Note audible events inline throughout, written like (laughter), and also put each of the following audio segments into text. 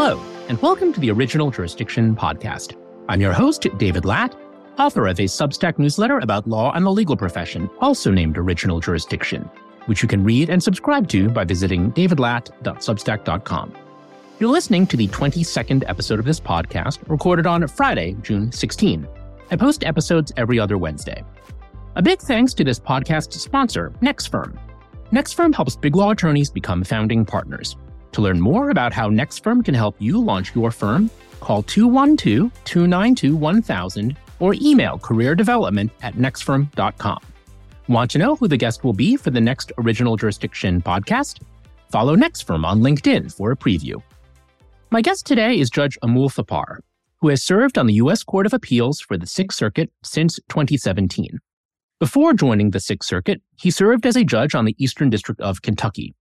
Hello, and welcome to the Original Jurisdiction Podcast. I'm your host, David Lat, author of a Substack newsletter about law and the legal profession, also named Original Jurisdiction, which you can read and subscribe to by visiting davidlat.substack.com. You're listening to the 22nd episode of this podcast, recorded on Friday, June 16. I post episodes every other Wednesday. A big thanks to this podcast sponsor, NextFirm. NextFirm helps big law attorneys become founding partners. To learn more about how NextFirm can help you launch your firm, call 212 292 1000 or email careerdevelopment at nextfirm.com. Want to know who the guest will be for the next Original Jurisdiction podcast? Follow NextFirm on LinkedIn for a preview. My guest today is Judge Amul Thapar, who has served on the U.S. Court of Appeals for the Sixth Circuit since 2017. Before joining the Sixth Circuit, he served as a judge on the Eastern District of Kentucky.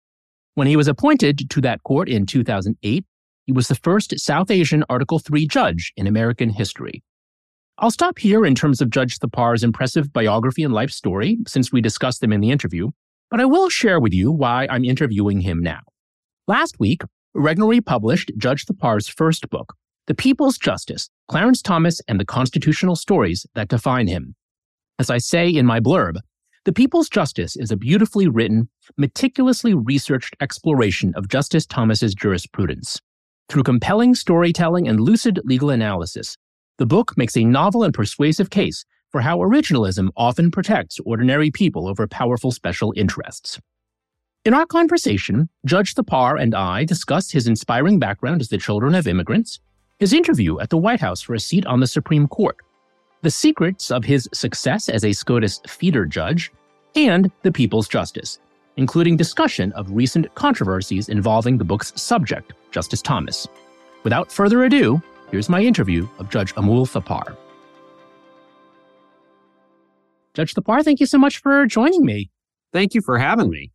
When he was appointed to that court in 2008, he was the first South Asian Article III judge in American history. I'll stop here in terms of Judge Thapar's impressive biography and life story, since we discussed them in the interview, but I will share with you why I'm interviewing him now. Last week, Regnery published Judge Thapar's first book, The People's Justice Clarence Thomas and the Constitutional Stories That Define Him. As I say in my blurb, The People's Justice is a beautifully written, meticulously researched exploration of Justice Thomas's jurisprudence. Through compelling storytelling and lucid legal analysis, the book makes a novel and persuasive case for how originalism often protects ordinary people over powerful special interests. In our conversation, Judge Thapar and I discussed his inspiring background as the children of immigrants, his interview at the White House for a seat on the Supreme Court, the secrets of his success as a SCOTUS feeder judge, and the people's justice, including discussion of recent controversies involving the book's subject, Justice Thomas. Without further ado, here's my interview of Judge Amul Thapar. Judge Thapar, thank you so much for joining me. Thank you for having me.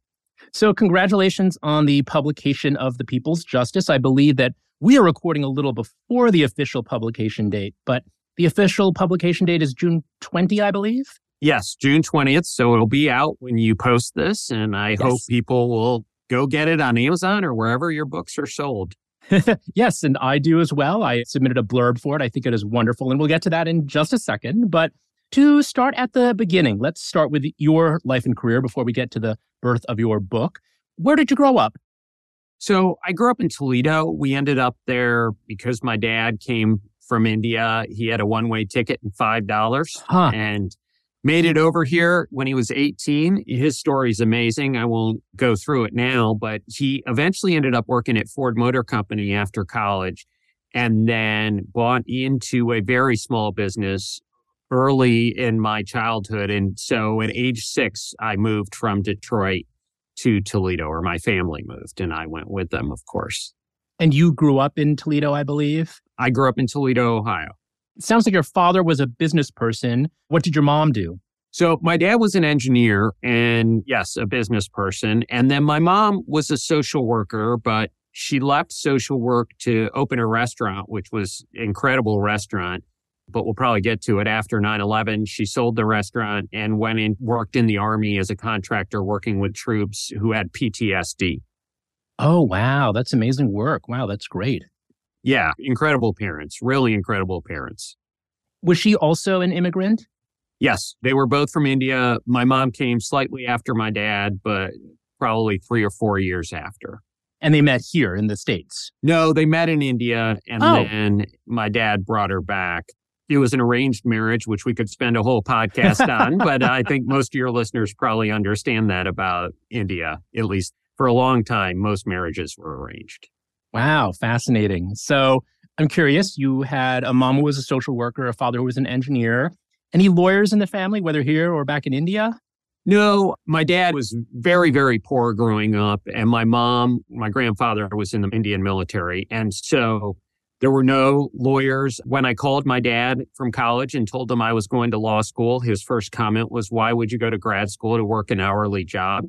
So, congratulations on the publication of The People's Justice. I believe that we are recording a little before the official publication date, but the official publication date is June 20, I believe. Yes, June 20th. So it'll be out when you post this. And I yes. hope people will go get it on Amazon or wherever your books are sold. (laughs) yes, and I do as well. I submitted a blurb for it. I think it is wonderful. And we'll get to that in just a second. But to start at the beginning, let's start with your life and career before we get to the birth of your book. Where did you grow up? So I grew up in Toledo. We ended up there because my dad came from India. He had a one way ticket and $5 huh. and made it over here when he was 18. His story is amazing. I won't go through it now, but he eventually ended up working at Ford Motor Company after college and then bought into a very small business early in my childhood. And so at age six, I moved from Detroit to Toledo, or my family moved, and I went with them, of course. And you grew up in Toledo, I believe? I grew up in Toledo, Ohio. It sounds like your father was a business person. What did your mom do? So my dad was an engineer and yes, a business person. And then my mom was a social worker, but she left social work to open a restaurant, which was incredible restaurant. But we'll probably get to it after 9-11. She sold the restaurant and went and worked in the army as a contractor working with troops who had PTSD. Oh, wow. That's amazing work. Wow, that's great. Yeah, incredible parents, really incredible parents. Was she also an immigrant? Yes, they were both from India. My mom came slightly after my dad, but probably three or four years after. And they met here in the States? No, they met in India. And oh. then my dad brought her back. It was an arranged marriage, which we could spend a whole (laughs) podcast on. but I think most of your listeners probably understand that about India. At least for a long time, most marriages were arranged. Wow, fascinating. So I'm curious, you had a mom who was a social worker, a father who was an engineer. Any lawyers in the family, whether here or back in India? No, my dad was very, very poor growing up. And my mom, my grandfather was in the Indian military. And so there were no lawyers. When I called my dad from college and told him I was going to law school, his first comment was, Why would you go to grad school to work an hourly job?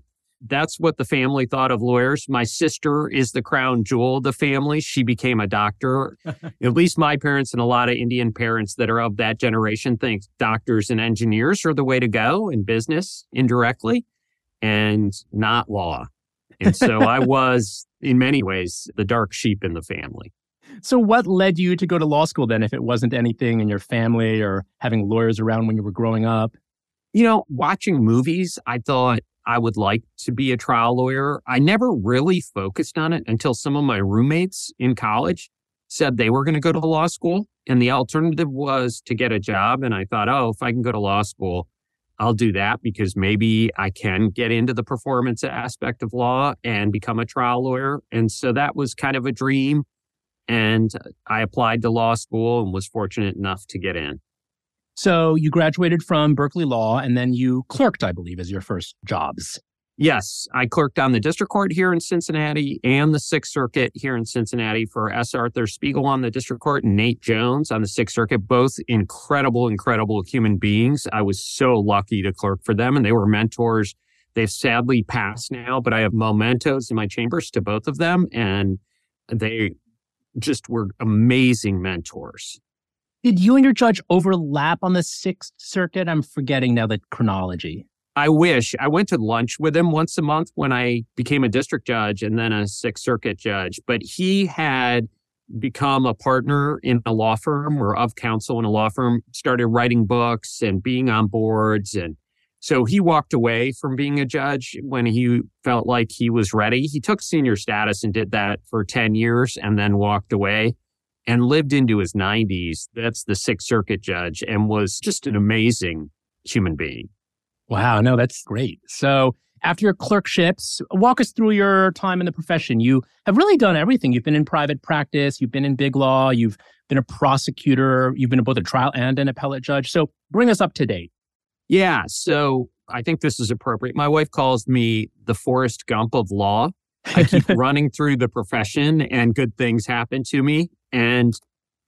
That's what the family thought of lawyers. My sister is the crown jewel of the family. She became a doctor. (laughs) At least my parents and a lot of Indian parents that are of that generation think doctors and engineers are the way to go in business indirectly and not law. And so I (laughs) was, in many ways, the dark sheep in the family. So, what led you to go to law school then, if it wasn't anything in your family or having lawyers around when you were growing up? You know, watching movies, I thought I would like to be a trial lawyer. I never really focused on it until some of my roommates in college said they were going to go to law school. And the alternative was to get a job. And I thought, oh, if I can go to law school, I'll do that because maybe I can get into the performance aspect of law and become a trial lawyer. And so that was kind of a dream. And I applied to law school and was fortunate enough to get in. So you graduated from Berkeley Law and then you clerked, I believe, as your first jobs. Yes, I clerked on the district court here in Cincinnati and the Sixth Circuit here in Cincinnati for S. Arthur Spiegel on the district court and Nate Jones on the Sixth Circuit, both incredible, incredible human beings. I was so lucky to clerk for them and they were mentors. They've sadly passed now, but I have mementos in my chambers to both of them and they just were amazing mentors. Did you and your judge overlap on the Sixth Circuit? I'm forgetting now the chronology. I wish I went to lunch with him once a month when I became a district judge and then a Sixth Circuit judge. But he had become a partner in a law firm or of counsel in a law firm, started writing books and being on boards. And so he walked away from being a judge when he felt like he was ready. He took senior status and did that for 10 years and then walked away and lived into his 90s. That's the Sixth Circuit judge and was just an amazing human being. Wow, no, that's great. So, after your clerkships, walk us through your time in the profession. You have really done everything. You've been in private practice, you've been in big law, you've been a prosecutor, you've been both a trial and an appellate judge. So, bring us up to date. Yeah, so I think this is appropriate. My wife calls me the Forrest Gump of law. I keep (laughs) running through the profession and good things happen to me. And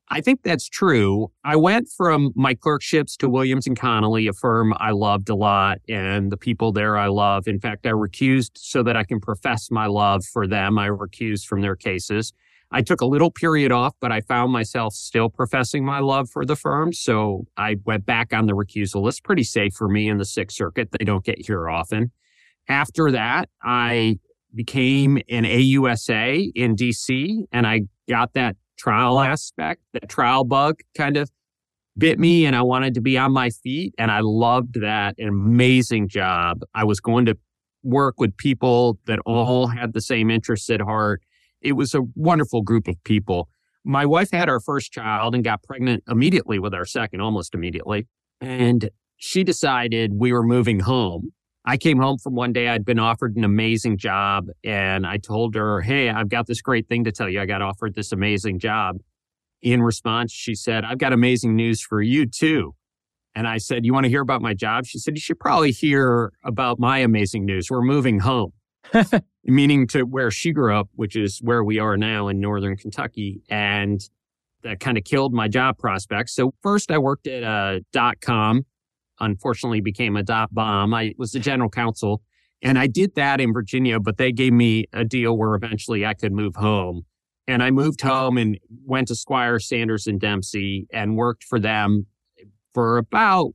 I think that's true. I went from my clerkships to Williams and Connolly, a firm I loved a lot, and the people there I love. In fact, I recused so that I can profess my love for them. I recused from their cases. I took a little period off, but I found myself still professing my love for the firm. So I went back on the recusal list. Pretty safe for me in the Sixth Circuit. They don't get here often. After that, I became an AUSA in DC and I got that trial aspect, the trial bug kind of bit me and I wanted to be on my feet. And I loved that amazing job. I was going to work with people that all had the same interests at heart. It was a wonderful group of people. My wife had our first child and got pregnant immediately with our second, almost immediately. And she decided we were moving home. I came home from one day, I'd been offered an amazing job, and I told her, Hey, I've got this great thing to tell you. I got offered this amazing job. In response, she said, I've got amazing news for you too. And I said, You want to hear about my job? She said, You should probably hear about my amazing news. We're moving home, (laughs) meaning to where she grew up, which is where we are now in Northern Kentucky. And that kind of killed my job prospects. So first I worked at a dot com unfortunately became a dot bomb. I was the general counsel and I did that in Virginia, but they gave me a deal where eventually I could move home. And I moved home and went to Squire Sanders and Dempsey and worked for them for about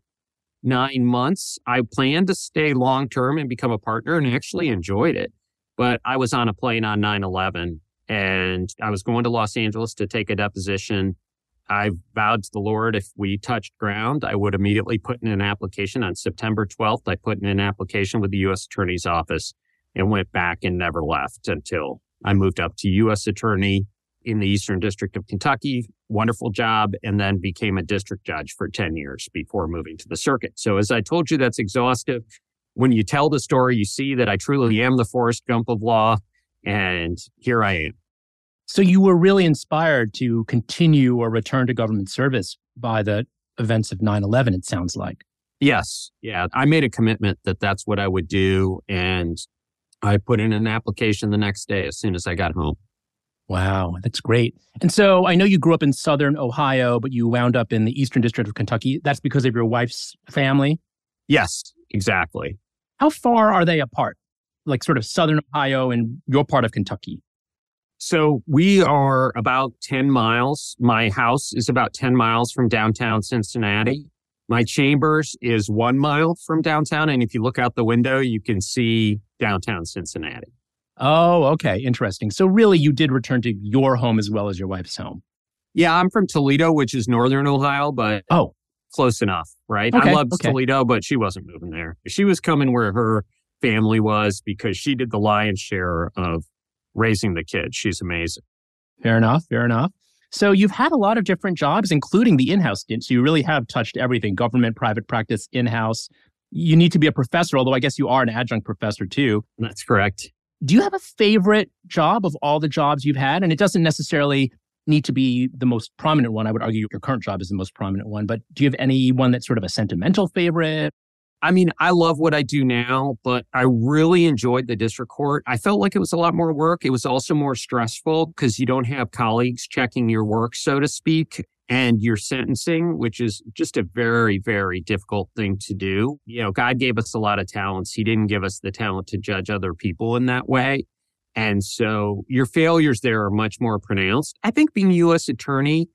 nine months. I planned to stay long term and become a partner and actually enjoyed it. But I was on a plane on 9 11 and I was going to Los Angeles to take a deposition I vowed to the Lord if we touched ground, I would immediately put in an application. On September 12th, I put in an application with the U.S. Attorney's Office and went back and never left until I moved up to U.S. Attorney in the Eastern District of Kentucky. Wonderful job. And then became a district judge for 10 years before moving to the circuit. So as I told you, that's exhaustive. When you tell the story, you see that I truly am the Forrest Gump of law. And here I am. So you were really inspired to continue or return to government service by the events of 9 11, it sounds like. Yes. Yeah. I made a commitment that that's what I would do. And I put in an application the next day as soon as I got home. Wow, that's great. And so I know you grew up in southern Ohio, but you wound up in the eastern district of Kentucky. That's because of your wife's family? Yes, exactly. How far are they apart? Like sort of southern Ohio and your part of Kentucky? So we are about 10 miles. My house is about 10 miles from downtown Cincinnati. My chambers is one mile from downtown. And if you look out the window, you can see downtown Cincinnati. Oh, okay. Interesting. So, really, you did return to your home as well as your wife's home. Yeah, I'm from Toledo, which is northern Ohio, but oh, close enough, right? Okay, I loved okay. Toledo, but she wasn't moving there. She was coming where her family was because she did the lion's share of raising the kids. She's amazing. Fair enough. Fair enough. So you've had a lot of different jobs, including the in-house stint. So you really have touched everything: government, private practice, in-house. You need to be a professor, although I guess you are an adjunct professor too. That's correct. Do you have a favorite job of all the jobs you've had? And it doesn't necessarily need to be the most prominent one. I would argue your current job is the most prominent one, but do you have any one that's sort of a sentimental favorite? I mean, I love what I do now, but I really enjoyed the district court. I felt like it was a lot more work. It was also more stressful because you don't have colleagues checking your work, so to speak, and your sentencing, which is just a very, very difficult thing to do. You know, God gave us a lot of talents. He didn't give us the talent to judge other people in that way. And so your failures there are much more pronounced. I think being U.S. attorney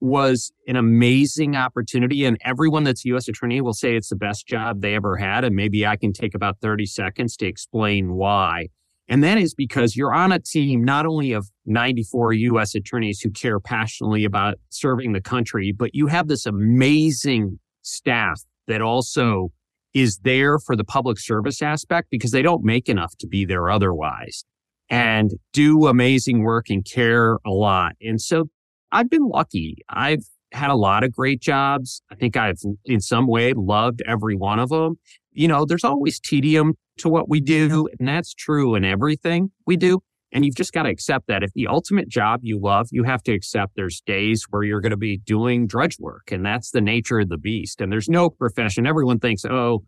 was an amazing opportunity. And everyone that's a U.S. attorney will say it's the best job they ever had. And maybe I can take about 30 seconds to explain why. And that is because you're on a team not only of 94 U.S. attorneys who care passionately about serving the country, but you have this amazing staff that also is there for the public service aspect because they don't make enough to be there otherwise and do amazing work and care a lot. And so I've been lucky. I've had a lot of great jobs. I think I've in some way loved every one of them. You know, there's always tedium to what we do, and that's true in everything we do. And you've just got to accept that. If the ultimate job you love, you have to accept there's days where you're going to be doing drudge work, and that's the nature of the beast. And there's no profession. Everyone thinks, oh,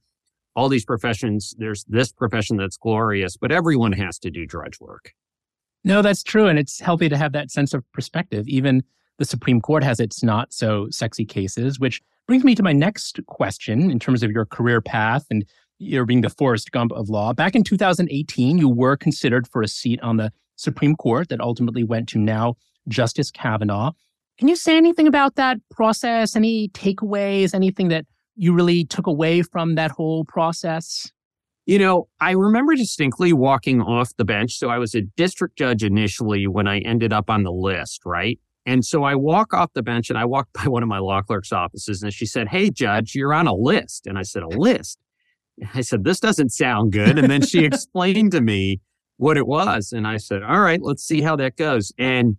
all these professions, there's this profession that's glorious, but everyone has to do drudge work. No, that's true. And it's healthy to have that sense of perspective. Even the Supreme Court has its not so sexy cases, which brings me to my next question in terms of your career path and you're being the Forrest Gump of law. Back in 2018, you were considered for a seat on the Supreme Court that ultimately went to now Justice Kavanaugh. Can you say anything about that process? Any takeaways? Anything that you really took away from that whole process? You know, I remember distinctly walking off the bench. So I was a district judge initially when I ended up on the list, right? And so I walk off the bench and I walked (laughs) by one of my law clerk's offices and she said, Hey, judge, you're on a list. And I said, A list? I said, This doesn't sound good. And then she (laughs) explained to me what it was. And I said, All right, let's see how that goes. And,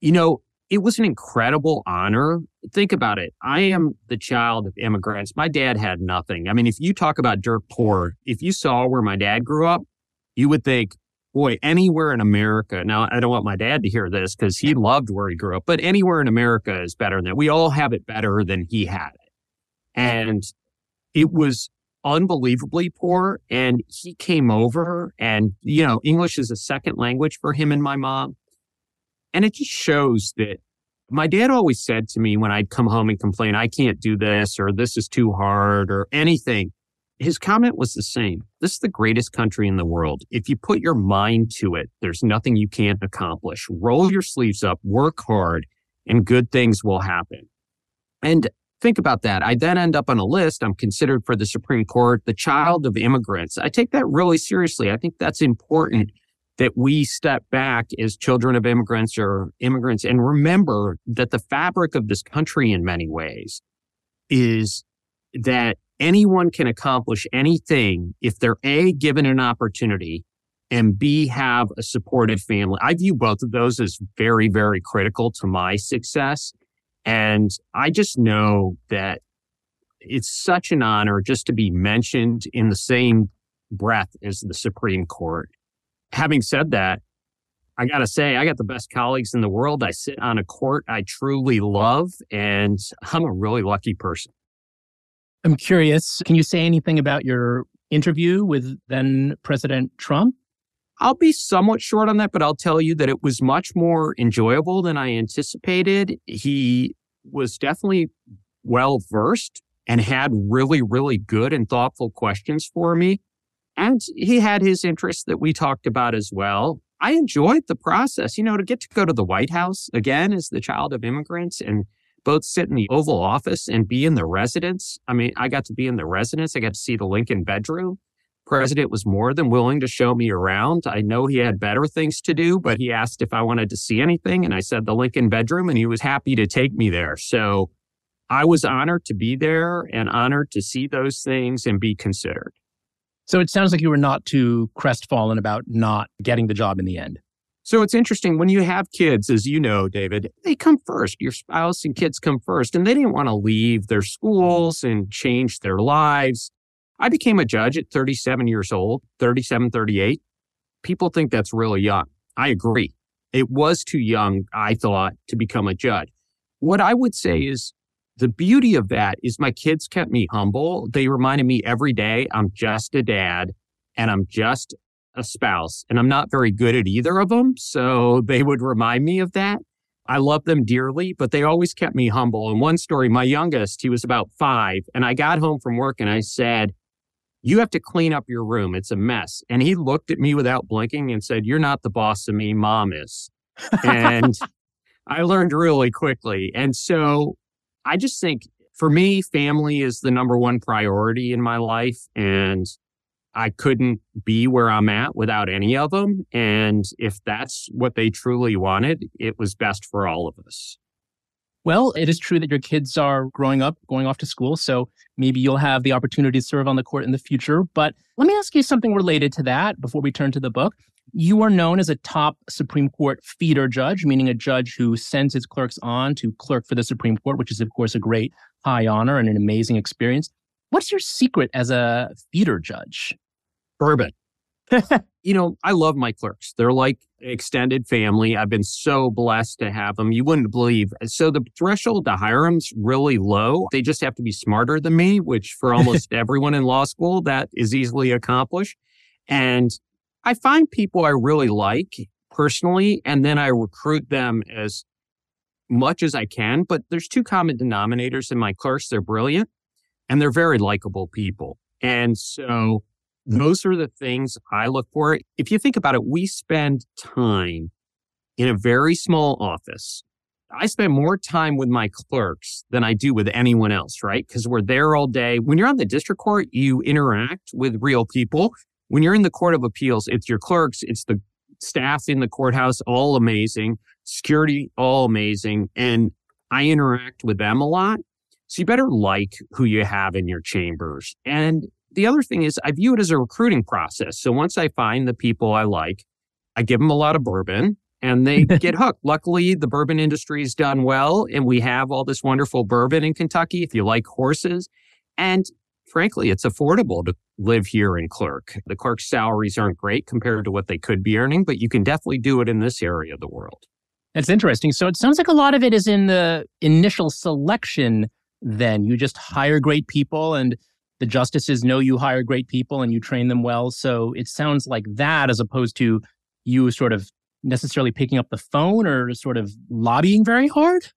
you know, it was an incredible honor. Think about it. I am the child of immigrants. My dad had nothing. I mean, if you talk about dirt poor, if you saw where my dad grew up, you would think, boy, anywhere in America. Now, I don't want my dad to hear this because he loved where he grew up, but anywhere in America is better than that. We all have it better than he had it. And it was unbelievably poor. And he came over and, you know, English is a second language for him and my mom. And it just shows that my dad always said to me when I'd come home and complain, I can't do this or this is too hard or anything. His comment was the same. This is the greatest country in the world. If you put your mind to it, there's nothing you can't accomplish. Roll your sleeves up, work hard, and good things will happen. And think about that. I then end up on a list. I'm considered for the Supreme Court, the child of immigrants. I take that really seriously. I think that's important that we step back as children of immigrants or immigrants and remember that the fabric of this country in many ways is that anyone can accomplish anything if they're A, given an opportunity and B, have a supportive family. I view both of those as very, very critical to my success. And I just know that it's such an honor just to be mentioned in the same breath as the Supreme Court. Having said that, I got to say, I got the best colleagues in the world. I sit on a court I truly love, and (laughs) I'm a really lucky person. I'm curious, can you say anything about your interview with then President Trump? I'll be somewhat short on that, but I'll tell you that it was much more enjoyable than I anticipated. He was definitely well versed and had really, really good and thoughtful questions for me. And he had his interests that we talked about as well. I enjoyed the process, you know, to get to go to the White House again as the child of immigrants and both sit in the Oval Office and be in the residence. I mean, I got to be in the residence. I got to see the Lincoln bedroom president was more than willing to show me around. I know he had better things to do, but he asked if I wanted to see anything. And I said the Lincoln bedroom, and he was happy to take me there. So I was honored to be there and honored to see those things and be considered. So it sounds like you were not too crestfallen about not getting the job in the end. So it's interesting when you have kids, as you know, David, they come first. Your spouse and kids come first, and they didn't want to leave their schools and change their lives. I became a judge at 37 years old, 37, 38. People think that's really young. I agree. It was too young, I thought, to become a judge. What I would say is the beauty of that is my kids kept me humble. They reminded me every day I'm just a dad and I'm just a spouse and I'm not very good at either of them. So they would remind me of that. I love them dearly, but they always kept me humble. And one story, my youngest, he was about five, and I got home from work and I said, You have to clean up your room. It's a mess. And he looked at me without blinking and said, You're not the boss of me, mom is. And (laughs) I learned really quickly. And so I just think for me, family is the number one priority in my life. And I couldn't be where I'm at without any of them. And if that's what they truly wanted, it was best for all of us. Well, it is true that your kids are growing up, going off to school. So maybe you'll have the opportunity to serve on the court in the future. But let me ask you something related to that before we turn to the book. You are known as a top Supreme Court feeder judge, meaning a judge who sends his clerks on to clerk for the Supreme Court, which is, of course, a great high honor and an amazing experience. What's your secret as a feeder judge? Bourbon. (laughs) you know, I love my clerks. They're like extended family. I've been so blessed to have them. You wouldn't believe. So the threshold to hire them's really low. They just have to be smarter than me, which for (laughs) almost everyone in law school, that is easily accomplished. And I find people I really like personally, and then I recruit them as much as I can. But there's two common denominators in my clerks. They're brilliant and they're very likable people. And so those are the things I look for. If you think about it, we spend time in a very small office. I spend more time with my clerks than I do with anyone else, right? Because we're there all day. When you're on the district court, you interact with real people. When you're in the Court of Appeals, it's your clerks, it's the staff in the courthouse, all amazing, security, all amazing. And I interact with them a lot. So you better like who you have in your chambers. And the other thing is I view it as a recruiting process. So once I find the people I like, I give them a lot of bourbon and they (laughs) get hooked. Luckily, the bourbon industry has done well and we have all this wonderful bourbon in Kentucky if you like horses. And frankly, it's affordable to live here in Clerk. The clerk's salaries aren't great compared to what they could be earning, but you can definitely do it in this area of the world. That's interesting. So it sounds like a lot of it is in the initial selection then. You just hire great people and the justices know you hire great people and you train them well. So it sounds like that as opposed to you sort of necessarily picking up the phone or sort of lobbying very hard.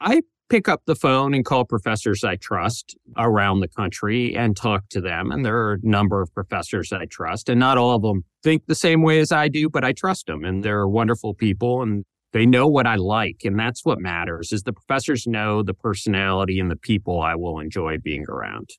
I pick up the phone and call professors I trust around the country and talk to them. And there are a number of professors I trust, and not all of them think the same way as I do, but I trust them and they're wonderful people and they know what I like. And that's what matters is the professors know the personality and the people I will enjoy being around.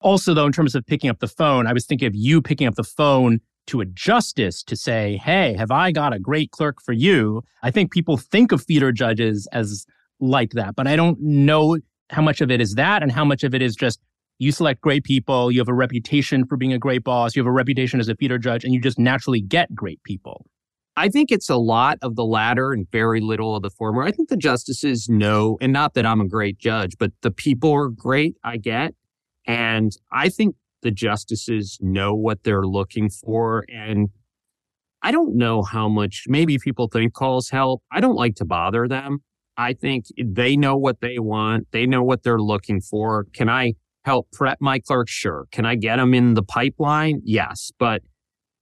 Also, though, in terms of picking up the phone, I was thinking of you picking up the phone to a justice to say, Hey, have I got a great clerk for you? I think people think of feeder judges as like that, but I don't know how much of it is that and how much of it is just you select great people, you have a reputation for being a great boss, you have a reputation as a feeder judge, and you just naturally get great people. I think it's a lot of the latter and very little of the former. I think the justices know, and not that I'm a great judge, but the people are great, I get. And I think the justices know what they're looking for. And I don't know how much, maybe people think calls help. I don't like to bother them. I think they know what they want. They know what they're looking for. Can I help prep my clerks? Sure. Can I get them in the pipeline? Yes. But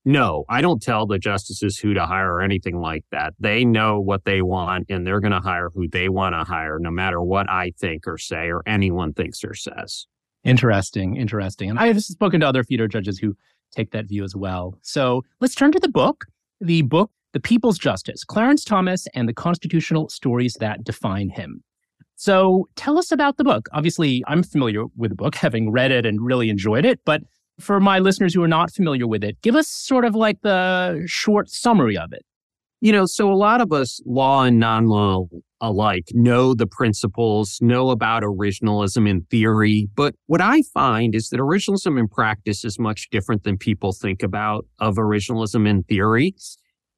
no, I don't tell the justices who to hire or anything like that. They know what they want and they're going to hire who they want to hire, no matter what I think or say or anyone thinks or says. Interesting, interesting. And I've spoken to other feeder judges who take that view as well. So let's turn to the book. The book, The People's Justice Clarence Thomas and the Constitutional Stories That Define Him. So tell us about the book. Obviously, I'm familiar with the book, having read it and really enjoyed it, but For my listeners who are not familiar with it, give us sort of like the short summary of it. You know, so a lot of us, law and non law alike, know the principles, know about originalism in theory. But what I find is that originalism in practice is much different than people think about of originalism in theory.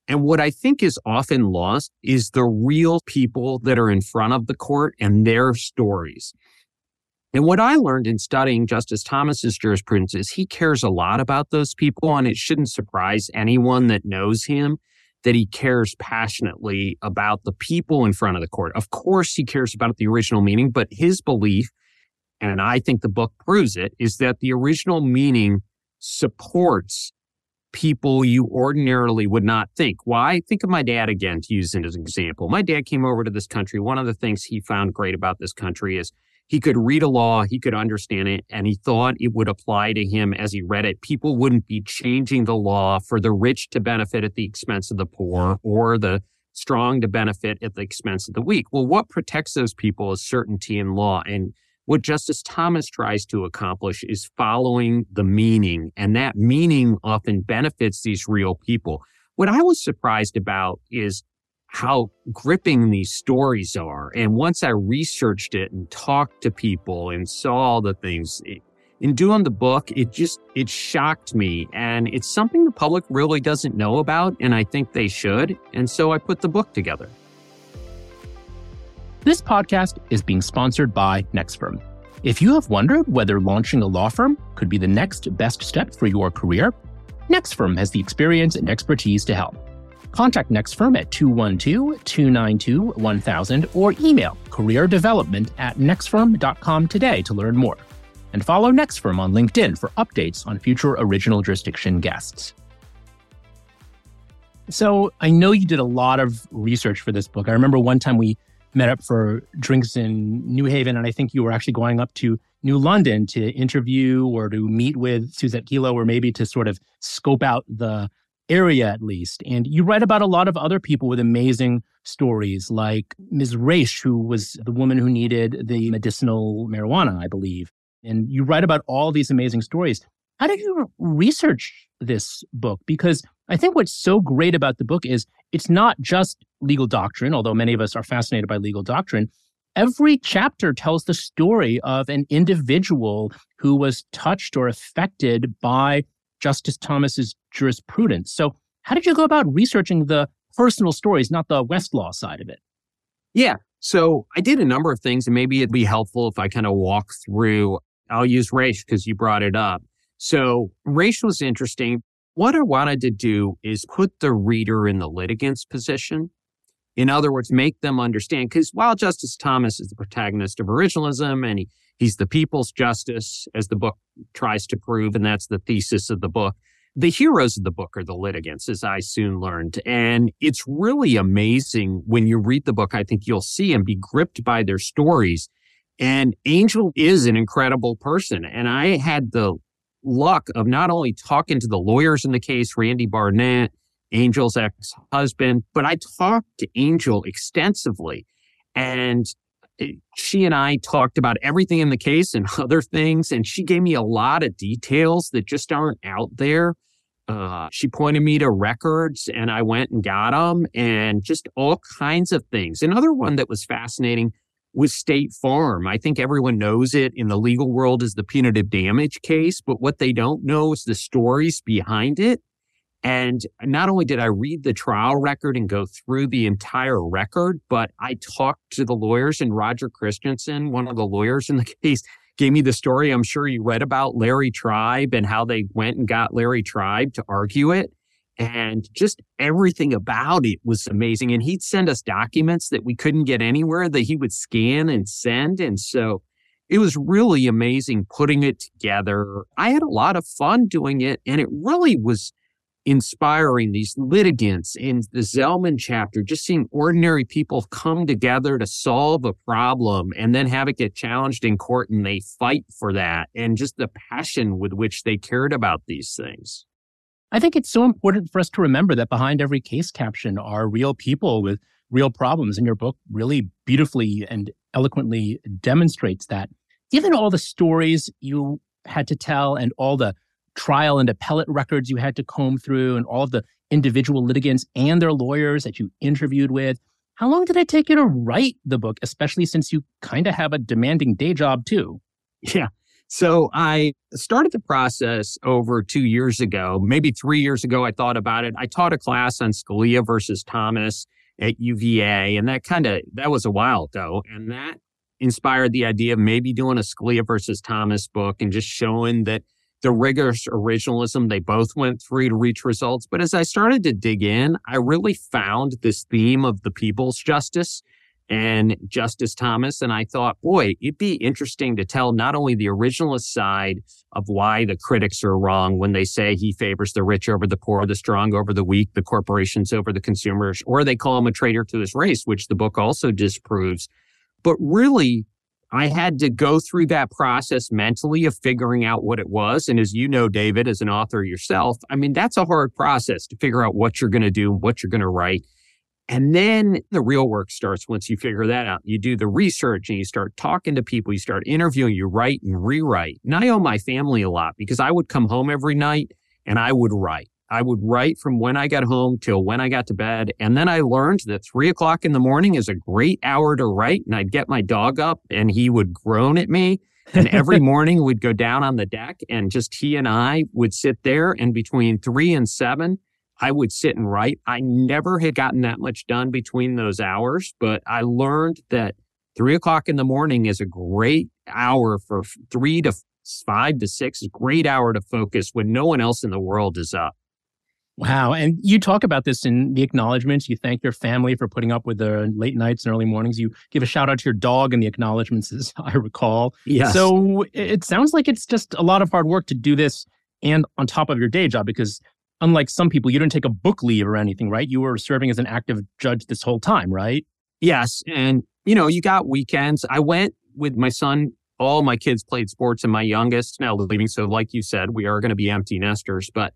And what I think is often lost is the real people that are in front of the court and their stories. And what I learned in studying Justice Thomas's jurisprudence is he cares a lot about those people, and it shouldn't surprise anyone that knows him that he cares passionately about the people in front of the court. Of course, he cares about the original meaning, but his belief, and I think the book proves it, is that the original meaning supports people you ordinarily would not think. Why? Think of my dad again to use it as an example. My dad came over to this country. One of the things he found great about this country is he could read a law, he could understand it, and he thought it would apply to him as he read it. People wouldn't be changing the law for the rich to benefit at the expense of the poor or the strong to benefit at the expense of the weak. Well, what protects those people is certainty in law. And what Justice Thomas tries to accomplish is following the meaning, and that meaning often benefits these real people. What I was surprised about is how gripping these stories are. And once I researched it and talked to people and saw all the things, it, in doing the book, it just, it shocked me. And it's something the public really doesn't know about. And I think they should. And so I put the book together. This podcast is being sponsored by NextFirm. If you have wondered whether launching a law firm could be the next best step for your career, NextFirm has the experience and expertise to help. Contact NextFirm at 212-292-1000 or email careerdevelopment at nextfirm.com today to learn more. And follow NextFirm on LinkedIn for updates on future original jurisdiction guests. So I know you did a lot of research for this book. I remember one time we met up for drinks in New Haven, and I think you were actually going up to New London to interview or to meet with Suzette Kelo, or maybe to sort of scope out the area at least. And you write about a lot of other people with amazing stories, like Ms. Raich, who was the woman who needed the medicinal marijuana, I believe. And you write about all these amazing stories. How did you research this book? Because I think what's so great about the book is it's not just legal doctrine, although many of us are fascinated by legal doctrine. Every chapter tells the story of an individual who was touched or affected by Justice Thomas's jurisprudence. So, how did you go about researching the personal stories, not the Westlaw side of it? Yeah. So, I did a number of things, and maybe it'd be helpful if I kind of walk through. I'll use Raich because you brought it up. So, Raich was interesting. What I wanted to do is put the reader in the litigant's position. In other words, make them understand. Because while Justice Thomas is the protagonist of originalism and he He's the people's justice, as the book tries to prove, and that's the thesis of the book. The heroes of the book are the litigants, as I soon learned. And it's really amazing when you read the book. I think you'll see and be gripped by their stories. And Angel is an incredible person. And I had the luck of not only talking to the lawyers in the case, Randy Barnett, Angel's ex husband, but I talked to Angel extensively. And she and I talked about everything in the case and (laughs) other things, and she gave me a lot of details that just aren't out there. Uh, she pointed me to records, and I went and got them, and just all kinds of things. Another one that was fascinating was State Farm. I think everyone knows it in the legal world as the punitive damage case, but what they don't know is the stories behind it. And not only did I read the trial record and go through the entire record, but I talked to the lawyers and Roger Christensen, one of the lawyers in the (laughs) case, gave me the story I'm sure you read about Larry Tribe and how they went and got Larry Tribe to argue it. And just everything about it was amazing. And he'd send us documents that we couldn't get anywhere that he would scan and send. And so it was really amazing putting it together. I had a lot of fun doing it. And it really was inspiring these litigants in the Zelman chapter, just seeing ordinary people come together to solve a problem and then have it get challenged in court and they fight for that and just the passion with which they cared about these things. I think it's so important for us to remember that behind every case caption are real people with real problems. And your book really beautifully and eloquently demonstrates that. Given all the stories you had to tell and all the trial and appellate records you had to comb through and all of the individual litigants and their lawyers that you interviewed with. How long did it take you to write the book, especially since you kind of have a demanding day job too? Yeah. So I started the process over two years ago, maybe three years ago. I thought about it. I taught a class on Scalia versus Thomas at UVA, and that kind of that was a while ago, and that inspired the idea of maybe doing a Scalia versus Thomas book and just showing that the rigorous originalism they both went through to reach results. But as I started to dig in, I really found this theme of the people's justice and Justice Thomas. And I thought, boy, it'd be interesting to tell not only the originalist side of why the critics are wrong when they say he favors the rich over the poor, the strong over the weak, the corporations over the consumers, or they call him a traitor to his race, which the book also disproves. But really, I had to go through that process mentally of figuring out what it was. And as you know, David, as an author yourself, I mean, that's a hard process to figure out what you're going to do, what you're going to write. And then the real work starts once you figure that out. You do the research and you start talking to people, you start interviewing, you write and rewrite. And I owe my family a lot because I would come home every night and I would write. I would write from when I got home till when I got to bed. And then I learned that three o'clock in the morning is a great hour to write. And I'd get my dog up and he would groan at me. And every (laughs) morning we'd go down on the deck and just he and I would sit there. And between three and seven, I would sit and write. I never had gotten that much done between those hours, but I learned that three o'clock in the morning is a great hour for three to five to six, a great hour to focus when no one else in the world is up. Wow. And you talk about this in the acknowledgments. You thank your family for putting up with the late nights and early mornings. You give a shout out to your dog in the acknowledgments, (laughs) as I recall. Yes. So it sounds like it's just a lot of hard work to do this and on top of your day job because unlike some people, you didn't take a book leave or anything, right? You were serving as an active judge this whole time, right? Yes. And, you know, you got weekends. I went with my son. All my kids played sports and my youngest now leaving. So like you said, we are going to be empty nesters, but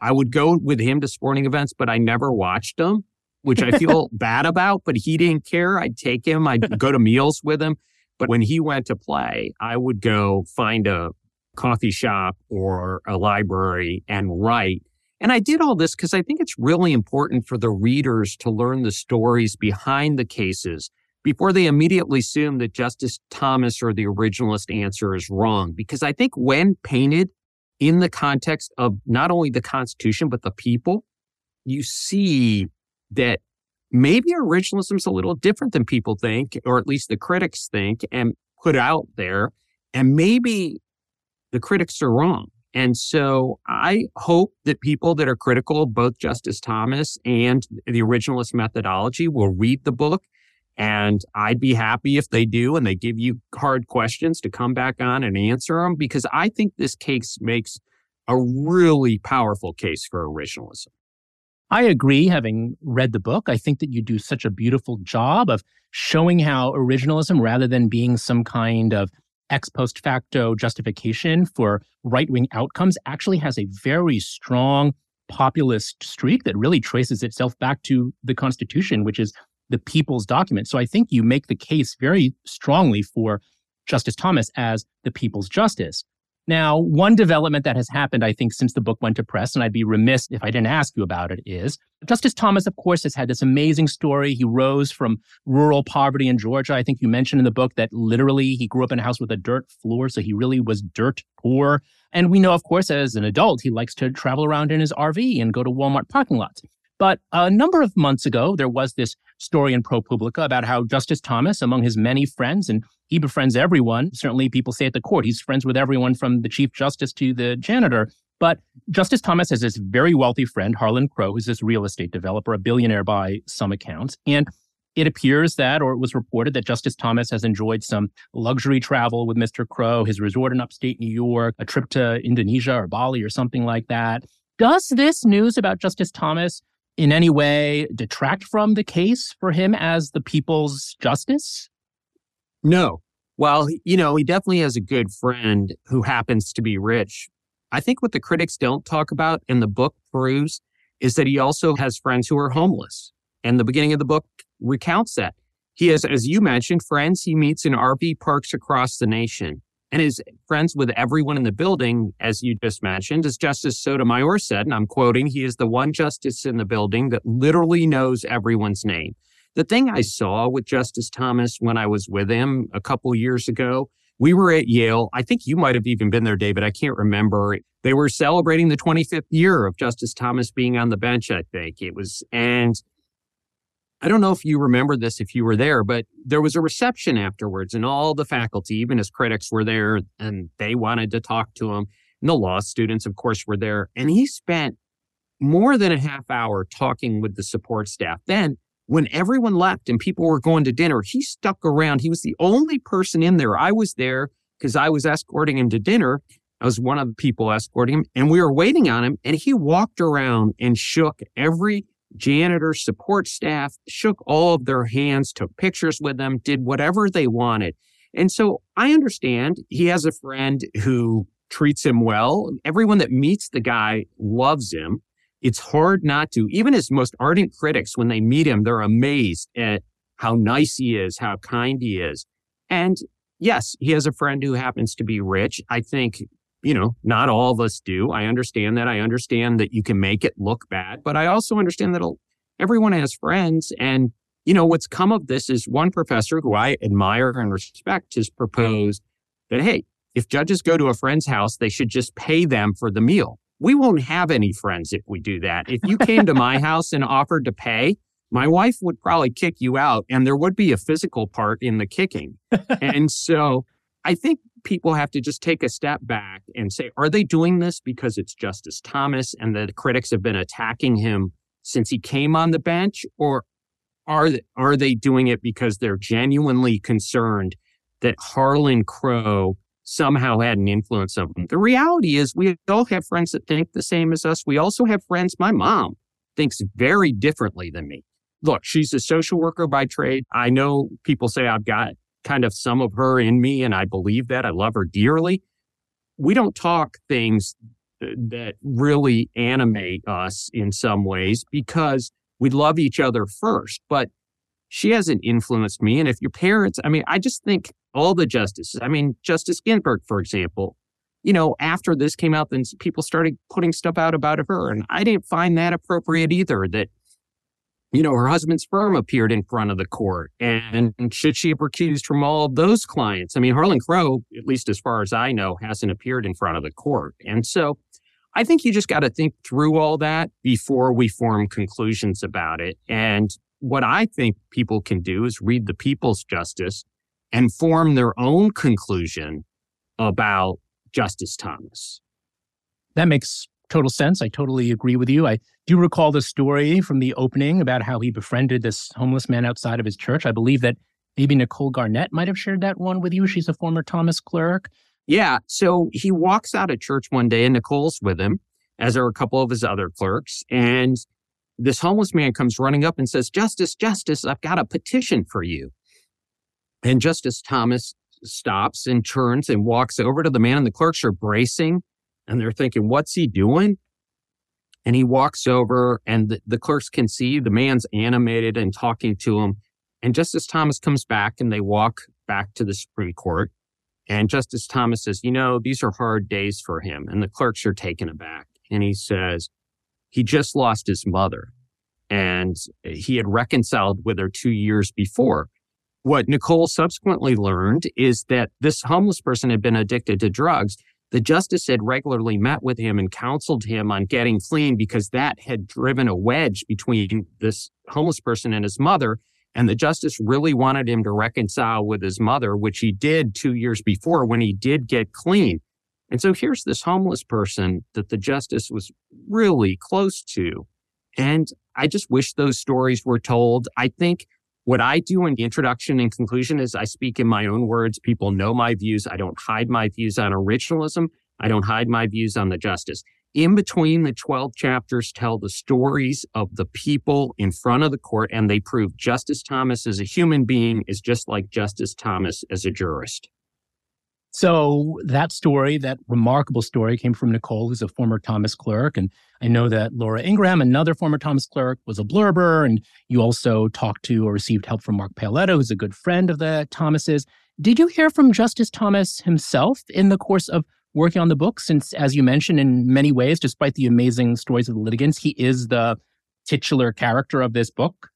I would go with him to sporting events, but I never watched them, which I feel (laughs) bad about, but he didn't care. I'd take him, I'd go to meals with him. But when he went to play, I would go find a coffee shop or a library and write. And I did all this because I think it's really important for the readers to learn the stories behind the cases before they immediately assume that Justice Thomas or the originalist answer is wrong. Because I think when painted in the context of not only the Constitution, but the people, you see that maybe originalism is a little different than people think, or at least the critics think and put out there. And maybe the critics are wrong. And so I hope that people that are critical of both Justice Thomas and the originalist methodology will read the book and I'd be happy if they do and they give you hard questions to come back on and answer them because I think this case makes a really powerful case for originalism. I agree, having read the book. I think that you do such a beautiful job of showing how originalism, rather than being some kind of ex post facto justification for right wing outcomes, actually has a very strong populist streak that really traces itself back to the Constitution, which is the people's document. So I think you make the case very strongly for Justice Thomas as the people's justice. Now, one development that has happened, I think, since the book went to press, and I'd be remiss if I didn't ask you about it, is Justice Thomas, of course, has had this amazing story. He rose from rural poverty in Georgia. I think you mentioned in the book that literally he grew up in a house with a dirt floor, so he really was dirt poor. And we know, of course, as an adult, he likes to travel around in his RV and go to Walmart parking lots. But a number of months ago, there was this story in ProPublica about how Justice Thomas, among his many friends, and he befriends everyone, certainly people say at the court, he's friends with everyone from the Chief Justice to the janitor. But Justice Thomas has this very wealthy friend, Harlan Crow, who's this real estate developer, a billionaire by some accounts. And it appears that, or it was reported that Justice Thomas has enjoyed some luxury travel with Mr. Crow, his resort in upstate New York, a trip to Indonesia or Bali or something like that. Does this news about Justice Thomas in any way detract from the case for him as the people's justice? No. Well, you know, he definitely has a good friend who happens to be rich. I think what the critics don't talk about in the book proves is that he also has friends who are homeless. And the beginning of the book recounts that. He has, as you mentioned, friends he meets in RV parks across the nation. And is friends with everyone in the building, as you just mentioned, as Justice Sotomayor said, and I'm quoting, he is the one justice in the building that literally knows everyone's name. The thing I saw with Justice Thomas when I was with him a couple years ago, we were at Yale. I think you might have even been there, David. I can't remember. They were celebrating the 25th year of Justice Thomas being on the bench, I think it was. And I don't know if you remember this if you were there, but there was a reception afterwards, and all the faculty, even his critics, were there and they wanted to talk to him. And the law students, of course, were there. And he spent more than a half hour talking with the support staff. Then, when everyone left and people were going to dinner, he stuck around. He was the only person in there. I was there because I was escorting him to dinner. I was one of the people escorting him, and we were waiting on him. And he walked around and shook every janitor, support staff, shook all of their hands, took pictures with them, did whatever they wanted. And so I understand he has a friend who treats him well. Everyone that meets the guy loves him. It's hard not to. Even his most ardent critics, when they meet him, they're amazed at how nice he is, how kind he is. And yes, he has a friend who happens to be rich. I think you know, not all of us do. I understand that. I understand that you can make it look bad, but I also understand that everyone has friends. And, you know, what's come of this is one professor who I admire and respect has proposed that, hey, if judges go to a friend's house, they should just pay them for the meal. We won't have any friends if we do that. If you came to my (laughs) house and offered to pay, my wife would probably kick you out and there would be a physical part in the kicking. (laughs) and so I think people have to just take a step back and say, are they doing this because it's Justice Thomas and the critics have been attacking him since he came on the bench? Or are, are they doing it because they're genuinely concerned that Harlan Crow somehow had an influence of them? The reality is we all have friends that think the same as us. We also have friends, my mom thinks very differently than me. Look, she's a social worker by trade. I know people say I've got kind of some of her in me, and I believe that. I love her dearly. We don't talk things uh, that really animate us in some ways because we love each other first. But she hasn't influenced me. And if your parents, I mean, I just think all the justices, I mean, Justice Ginsburg, for example, you know, after this came out, then people started putting stuff out about her. And I didn't find that appropriate either, that you know, her husband's firm appeared in front of the court. And should she have recused from all those clients? I mean, Harlan Crow, at least as far as I know, hasn't appeared in front of the court. And so I think you just got to think through all that before we form conclusions about it. And what I think people can do is read the People's Justice and form their own conclusion about Justice Thomas. That makes total sense. I totally agree with you. I do recall the story from the opening about how he befriended this homeless man outside of his church. I believe that maybe Nicole Garnett might have shared that one with you. She's a former Thomas clerk. Yeah. So he walks out of church one day and Nicole's with him, as are a couple of his other clerks. And this homeless man comes running up and says, Justice, Justice, I've got a petition for you. And Justice Thomas stops and turns and walks over to the man, and the clerks are bracing and they're thinking, what's he doing? And he walks over, and the, the clerks can see the man's animated and talking to him. And Justice Thomas comes back and they walk back to the Supreme Court. And Justice Thomas says, You know, these are hard days for him. And the clerks are taken aback. And he says, He just lost his mother. And he had reconciled with her two years before. What Nicole subsequently learned is that this homeless person had been addicted to drugs the justice had regularly met with him and counseled him on getting clean because that had driven a wedge between this homeless person and his mother. And the justice really wanted him to reconcile with his mother, which he did two years before when he did get clean. And so here's this homeless person that the justice was really close to. And I just wish those stories were told. I think what I do in the introduction and conclusion is I speak in my own words. People know my views. I don't hide my views on originalism. I don't hide my views on the justice. In between the 12 chapters tell the stories of the people in front of the court and they prove Justice Thomas as a human being is just like Justice Thomas as a jurist. So that story, that remarkable story, came from Nicole, who's a former Thomas clerk. And I know that Laura Ingraham, another former Thomas clerk, was a blurber. And you also talked to or received help from Mark Paoletta, who's a good friend of the Thomases. Did you hear from Justice Thomas himself in the course of working on the book? Since, as you mentioned, in many ways, despite the amazing stories of the litigants, he is the titular character of this book.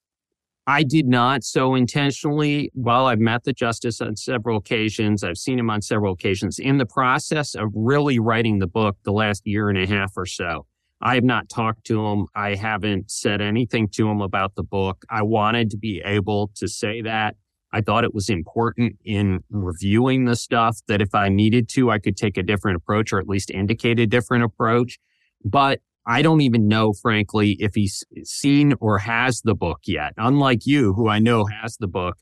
I did not so intentionally. While I've met the justice on several occasions, I've seen him on several occasions in the process of really writing the book the last year and a half or so. I have not talked to him. I haven't said anything to him about the book. I wanted to be able to say that. I thought it was important in reviewing the stuff that if I needed to, I could take a different approach or at least indicate a different approach. But I don't even know, frankly, if he's seen or has the book yet. Unlike you, who I know has the book,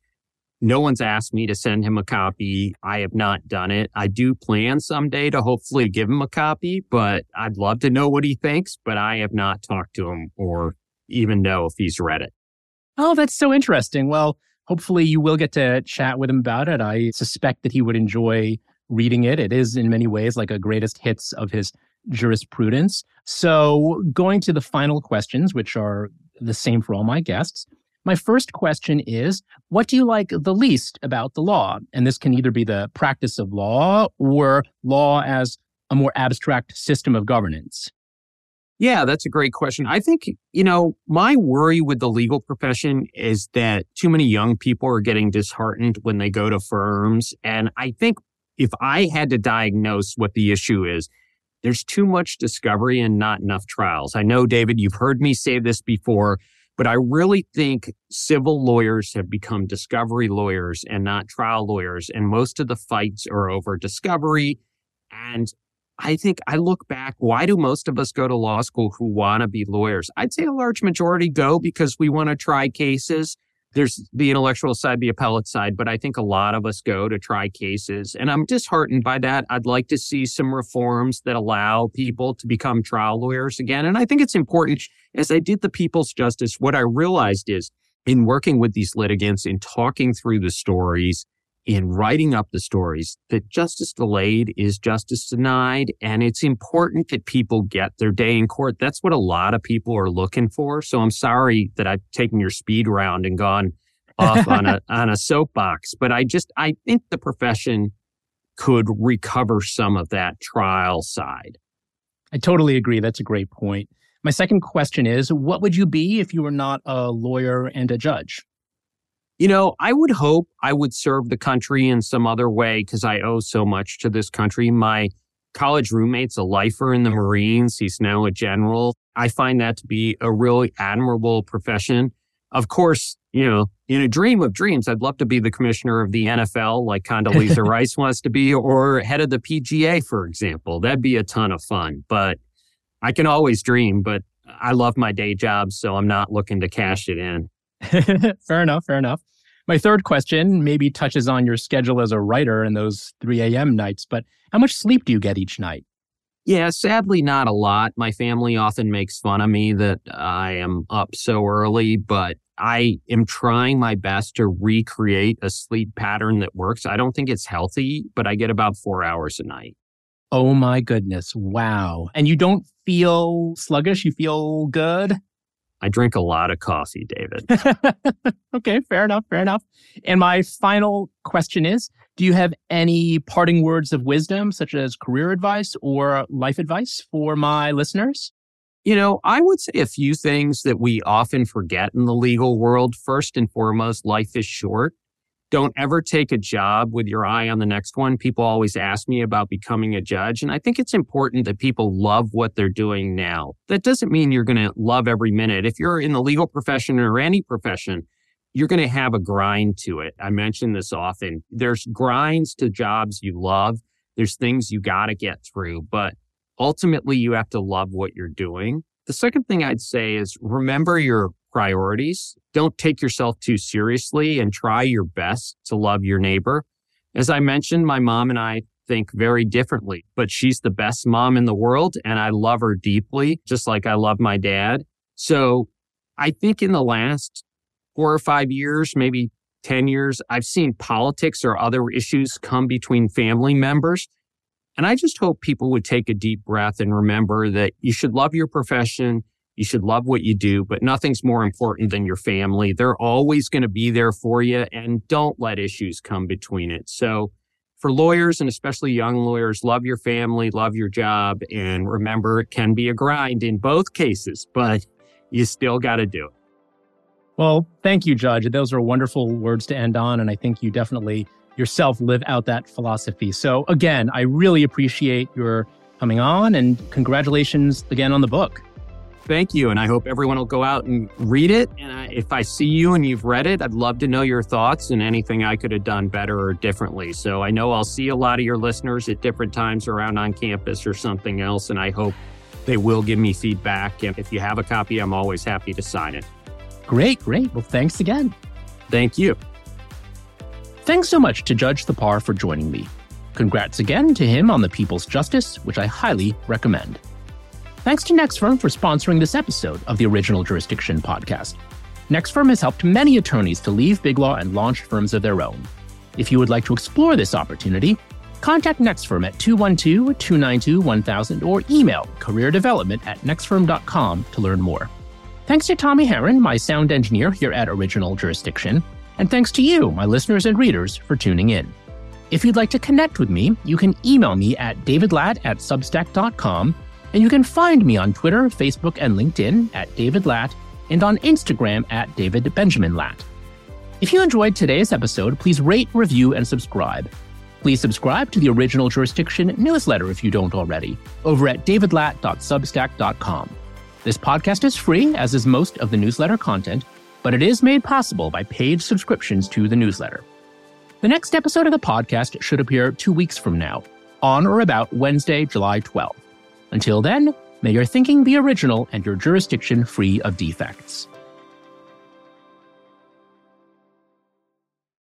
no one's asked me to send him a copy. I have not done it. I do plan someday to hopefully give him a copy, but I'd love to know what he thinks, but I have not talked to him or even know if he's read it. Oh, that's so interesting. Well, hopefully you will get to chat with him about it. I suspect that he would enjoy reading it. It is in many ways like a greatest hits of his jurisprudence. So, going to the final questions, which are the same for all my guests. My first question is What do you like the least about the law? And this can either be the practice of law or law as a more abstract system of governance. Yeah, that's a great question. I think, you know, my worry with the legal profession is that too many young people are getting disheartened when they go to firms. And I think if I had to diagnose what the issue is, there's too much discovery and not enough trials. I know, David, you've heard me say this before, but I really think civil lawyers have become discovery lawyers and not trial lawyers. And most of the fights are over discovery. And I think I look back, why do most of us go to law school who want to be lawyers? I'd say a large majority go because we want to try cases there's the intellectual side, the appellate side, but I think a lot of us go to try cases. And I'm disheartened by that. I'd like to see some reforms that allow people to become trial lawyers again. And I think it's important. As I did the People's Justice, what I realized is in working with these litigants, in talking through the stories, in writing up the stories that justice delayed is justice denied. And it's important that people get their day in court. That's what a lot of people are looking for. So I'm sorry that I've taken your speed round and gone off (laughs) on a, on a soapbox, but I just, I think the profession could recover some of that trial side. I totally agree. That's a great point. My second question is, what would you be if you were not a lawyer and a judge? You know, I would hope I would serve the country in some other way because I owe so much to this country. My college roommate's a lifer in the Marines. He's now a general. I find that to be a really admirable profession. Of course, you know, in a dream of dreams, I'd love to be the commissioner of the NFL like Condoleezza (laughs) Rice wants to be, or head of the PGA, for example. That'd be a ton of fun. But I can always dream, but I love my day job, so I'm not looking to cash it in. (laughs) fair enough. Fair enough. My third question maybe touches on your schedule as a writer and those 3 a.m. nights, but how much sleep do you get each night? Yeah, sadly, not a lot. My family often makes fun of me that I am up so early, but I am trying my best to recreate a sleep pattern that works. I don't think it's healthy, but I get about four hours a night. Oh my goodness. Wow. And you don't feel sluggish? You feel good? I drink a lot of coffee, David. (laughs) okay, fair enough, fair enough. And my final question is Do you have any parting words of wisdom, such as career advice or life advice for my listeners? You know, I would say a few things that we often forget in the legal world. First and foremost, life is short. Don't ever take a job with your eye on the next one. People always ask me about becoming a judge. And I think it's important that people love what they're doing now. That doesn't mean you're going to love every minute. If you're in the legal profession or any profession, you're going to have a grind to it. I mention this often. There's grinds to jobs you love. There's things you got to get through, but ultimately you have to love what you're doing. The second thing I'd say is remember your priorities. Don't take yourself too seriously and try your best to love your neighbor. As I mentioned, my mom and I think very differently, but she's the best mom in the world and I love her deeply, just like I love my dad. So I think in the last four or five years, maybe 10 years, I've seen politics or other issues come between family members. And I just hope people would take a deep breath and remember that you should love your profession. You should love what you do, but nothing's more important than your family. They're always going to be there for you and don't let issues come between it. So for lawyers and especially young lawyers, love your family, love your job. And remember, it can be a grind in both cases, but you still got to do it. Well, thank you, Judge. Those are wonderful words to end on. And I think you definitely yourself live out that philosophy. So, again, I really appreciate your coming on and congratulations again on the book. Thank you. And I hope everyone will go out and read it. And if I see you and you've read it, I'd love to know your thoughts and anything I could have done better or differently. So I know I'll see a lot of your listeners at different times around on campus or something else. And I hope they will give me feedback. And if you have a copy, I'm always happy to sign it. Great, great. Well, thanks again. Thank you. Thanks so much to Judge Thapar for joining me. Congrats again to him on the People's Justice, which I highly recommend. Thanks to NextFirm for sponsoring this episode of the Original Jurisdiction podcast. NextFirm has helped many attorneys to leave big law and launch firms of their own. If you would like to explore this opportunity, contact NextFirm at 212 292 1000 or email careerdevelopment at nextfirm.com to learn more. Thanks to Tommy Herron, my sound engineer here at Original Jurisdiction, and thanks to you, my listeners and readers, for tuning in. If you'd like to connect with me, you can email me at davidlat at substack.com and you can find me on Twitter, Facebook, and LinkedIn at David Lat and on Instagram at David Benjamin Lat. If you enjoyed today's episode, please rate, review, and subscribe. Please subscribe to the Original Jurisdiction newsletter if you don't already, over at davidlat.substack.com. This podcast is free, as is most of the newsletter content, but it is made possible by paid subscriptions to the newsletter. The next episode of the podcast should appear two weeks from now, on or about Wednesday, July 12th. Until then, may your thinking be original and your jurisdiction free of defects.